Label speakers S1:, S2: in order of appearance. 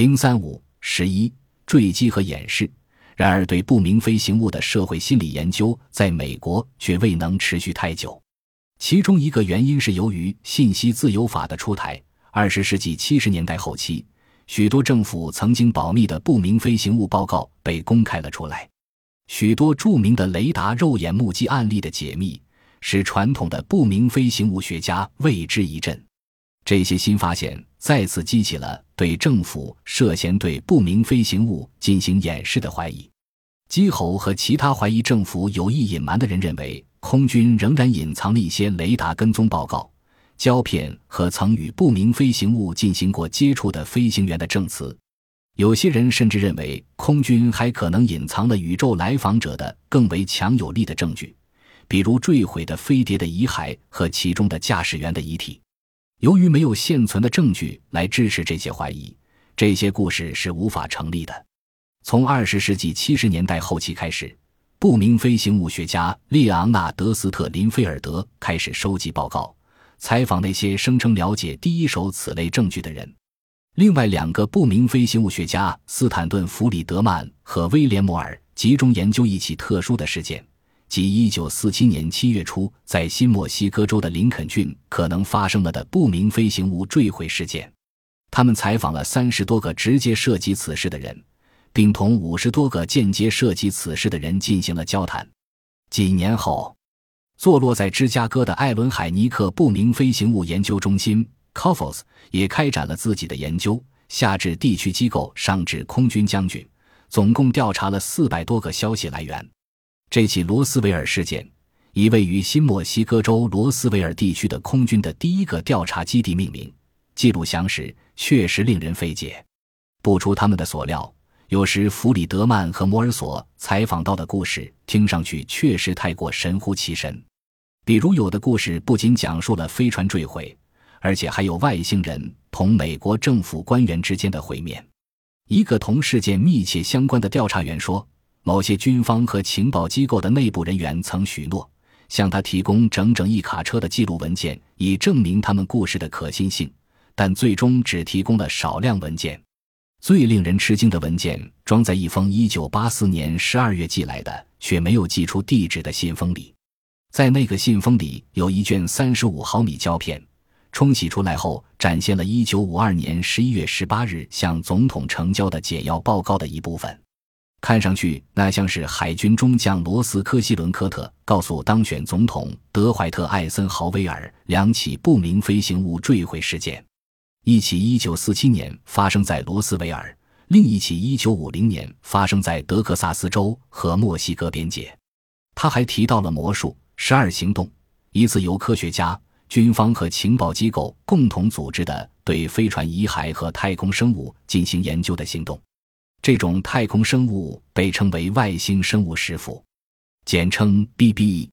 S1: 零三五十一坠机和掩饰。然而，对不明飞行物的社会心理研究在美国却未能持续太久。其中一个原因是由于信息自由法的出台。二十世纪七十年代后期，许多政府曾经保密的不明飞行物报告被公开了出来。许多著名的雷达肉眼目击案例的解密，使传统的不明飞行物学家为之一振。这些新发现再次激起了对政府涉嫌对不明飞行物进行掩饰的怀疑。基侯和其他怀疑政府有意隐瞒的人认为，空军仍然隐藏了一些雷达跟踪报告、胶片和曾与不明飞行物进行过接触的飞行员的证词。有些人甚至认为，空军还可能隐藏了宇宙来访者的更为强有力的证据，比如坠毁的飞碟的遗骸和其中的驾驶员的遗体。由于没有现存的证据来支持这些怀疑，这些故事是无法成立的。从二十世纪七十年代后期开始，不明飞行物学家列昂纳德·斯特林菲尔德开始收集报告，采访那些声称了解第一手此类证据的人。另外两个不明飞行物学家斯坦顿·弗里德曼和威廉·摩尔集中研究一起特殊的事件。即1947年7月初，在新墨西哥州的林肯郡可能发生了的不明飞行物坠毁事件。他们采访了三十多个直接涉及此事的人，并同五十多个间接涉及此事的人进行了交谈。几年后，坐落在芝加哥的艾伦·海尼克不明飞行物研究中心 （COFOS） 也开展了自己的研究，下至地区机构，上至空军将军，总共调查了四百多个消息来源。这起罗斯维尔事件以位于新墨西哥州罗斯维尔地区的空军的第一个调查基地命名，记录详实，确实令人费解。不出他们的所料，有时弗里德曼和摩尔索采访到的故事听上去确实太过神乎其神。比如，有的故事不仅讲述了飞船坠毁，而且还有外星人同美国政府官员之间的会面。一个同事件密切相关的调查员说。某些军方和情报机构的内部人员曾许诺向他提供整整一卡车的记录文件，以证明他们故事的可信性，但最终只提供了少量文件。最令人吃惊的文件装在一封1984年12月寄来的却没有寄出地址的信封里，在那个信封里有一卷35毫米胶片，冲洗出来后展现了1952年11月18日向总统呈交的简要报告的一部分。看上去，那像是海军中将罗斯科西伦科特告诉当选总统德怀特艾森豪威尔两起不明飞行物坠毁事件：一起1947年发生在罗斯维尔，另一起1950年发生在德克萨斯州和墨西哥边界。他还提到了魔术十二行动，一次由科学家、军方和情报机构共同组织的对飞船遗骸和太空生物进行研究的行动。这种太空生物被称为外星生物师傅，简称 BBE。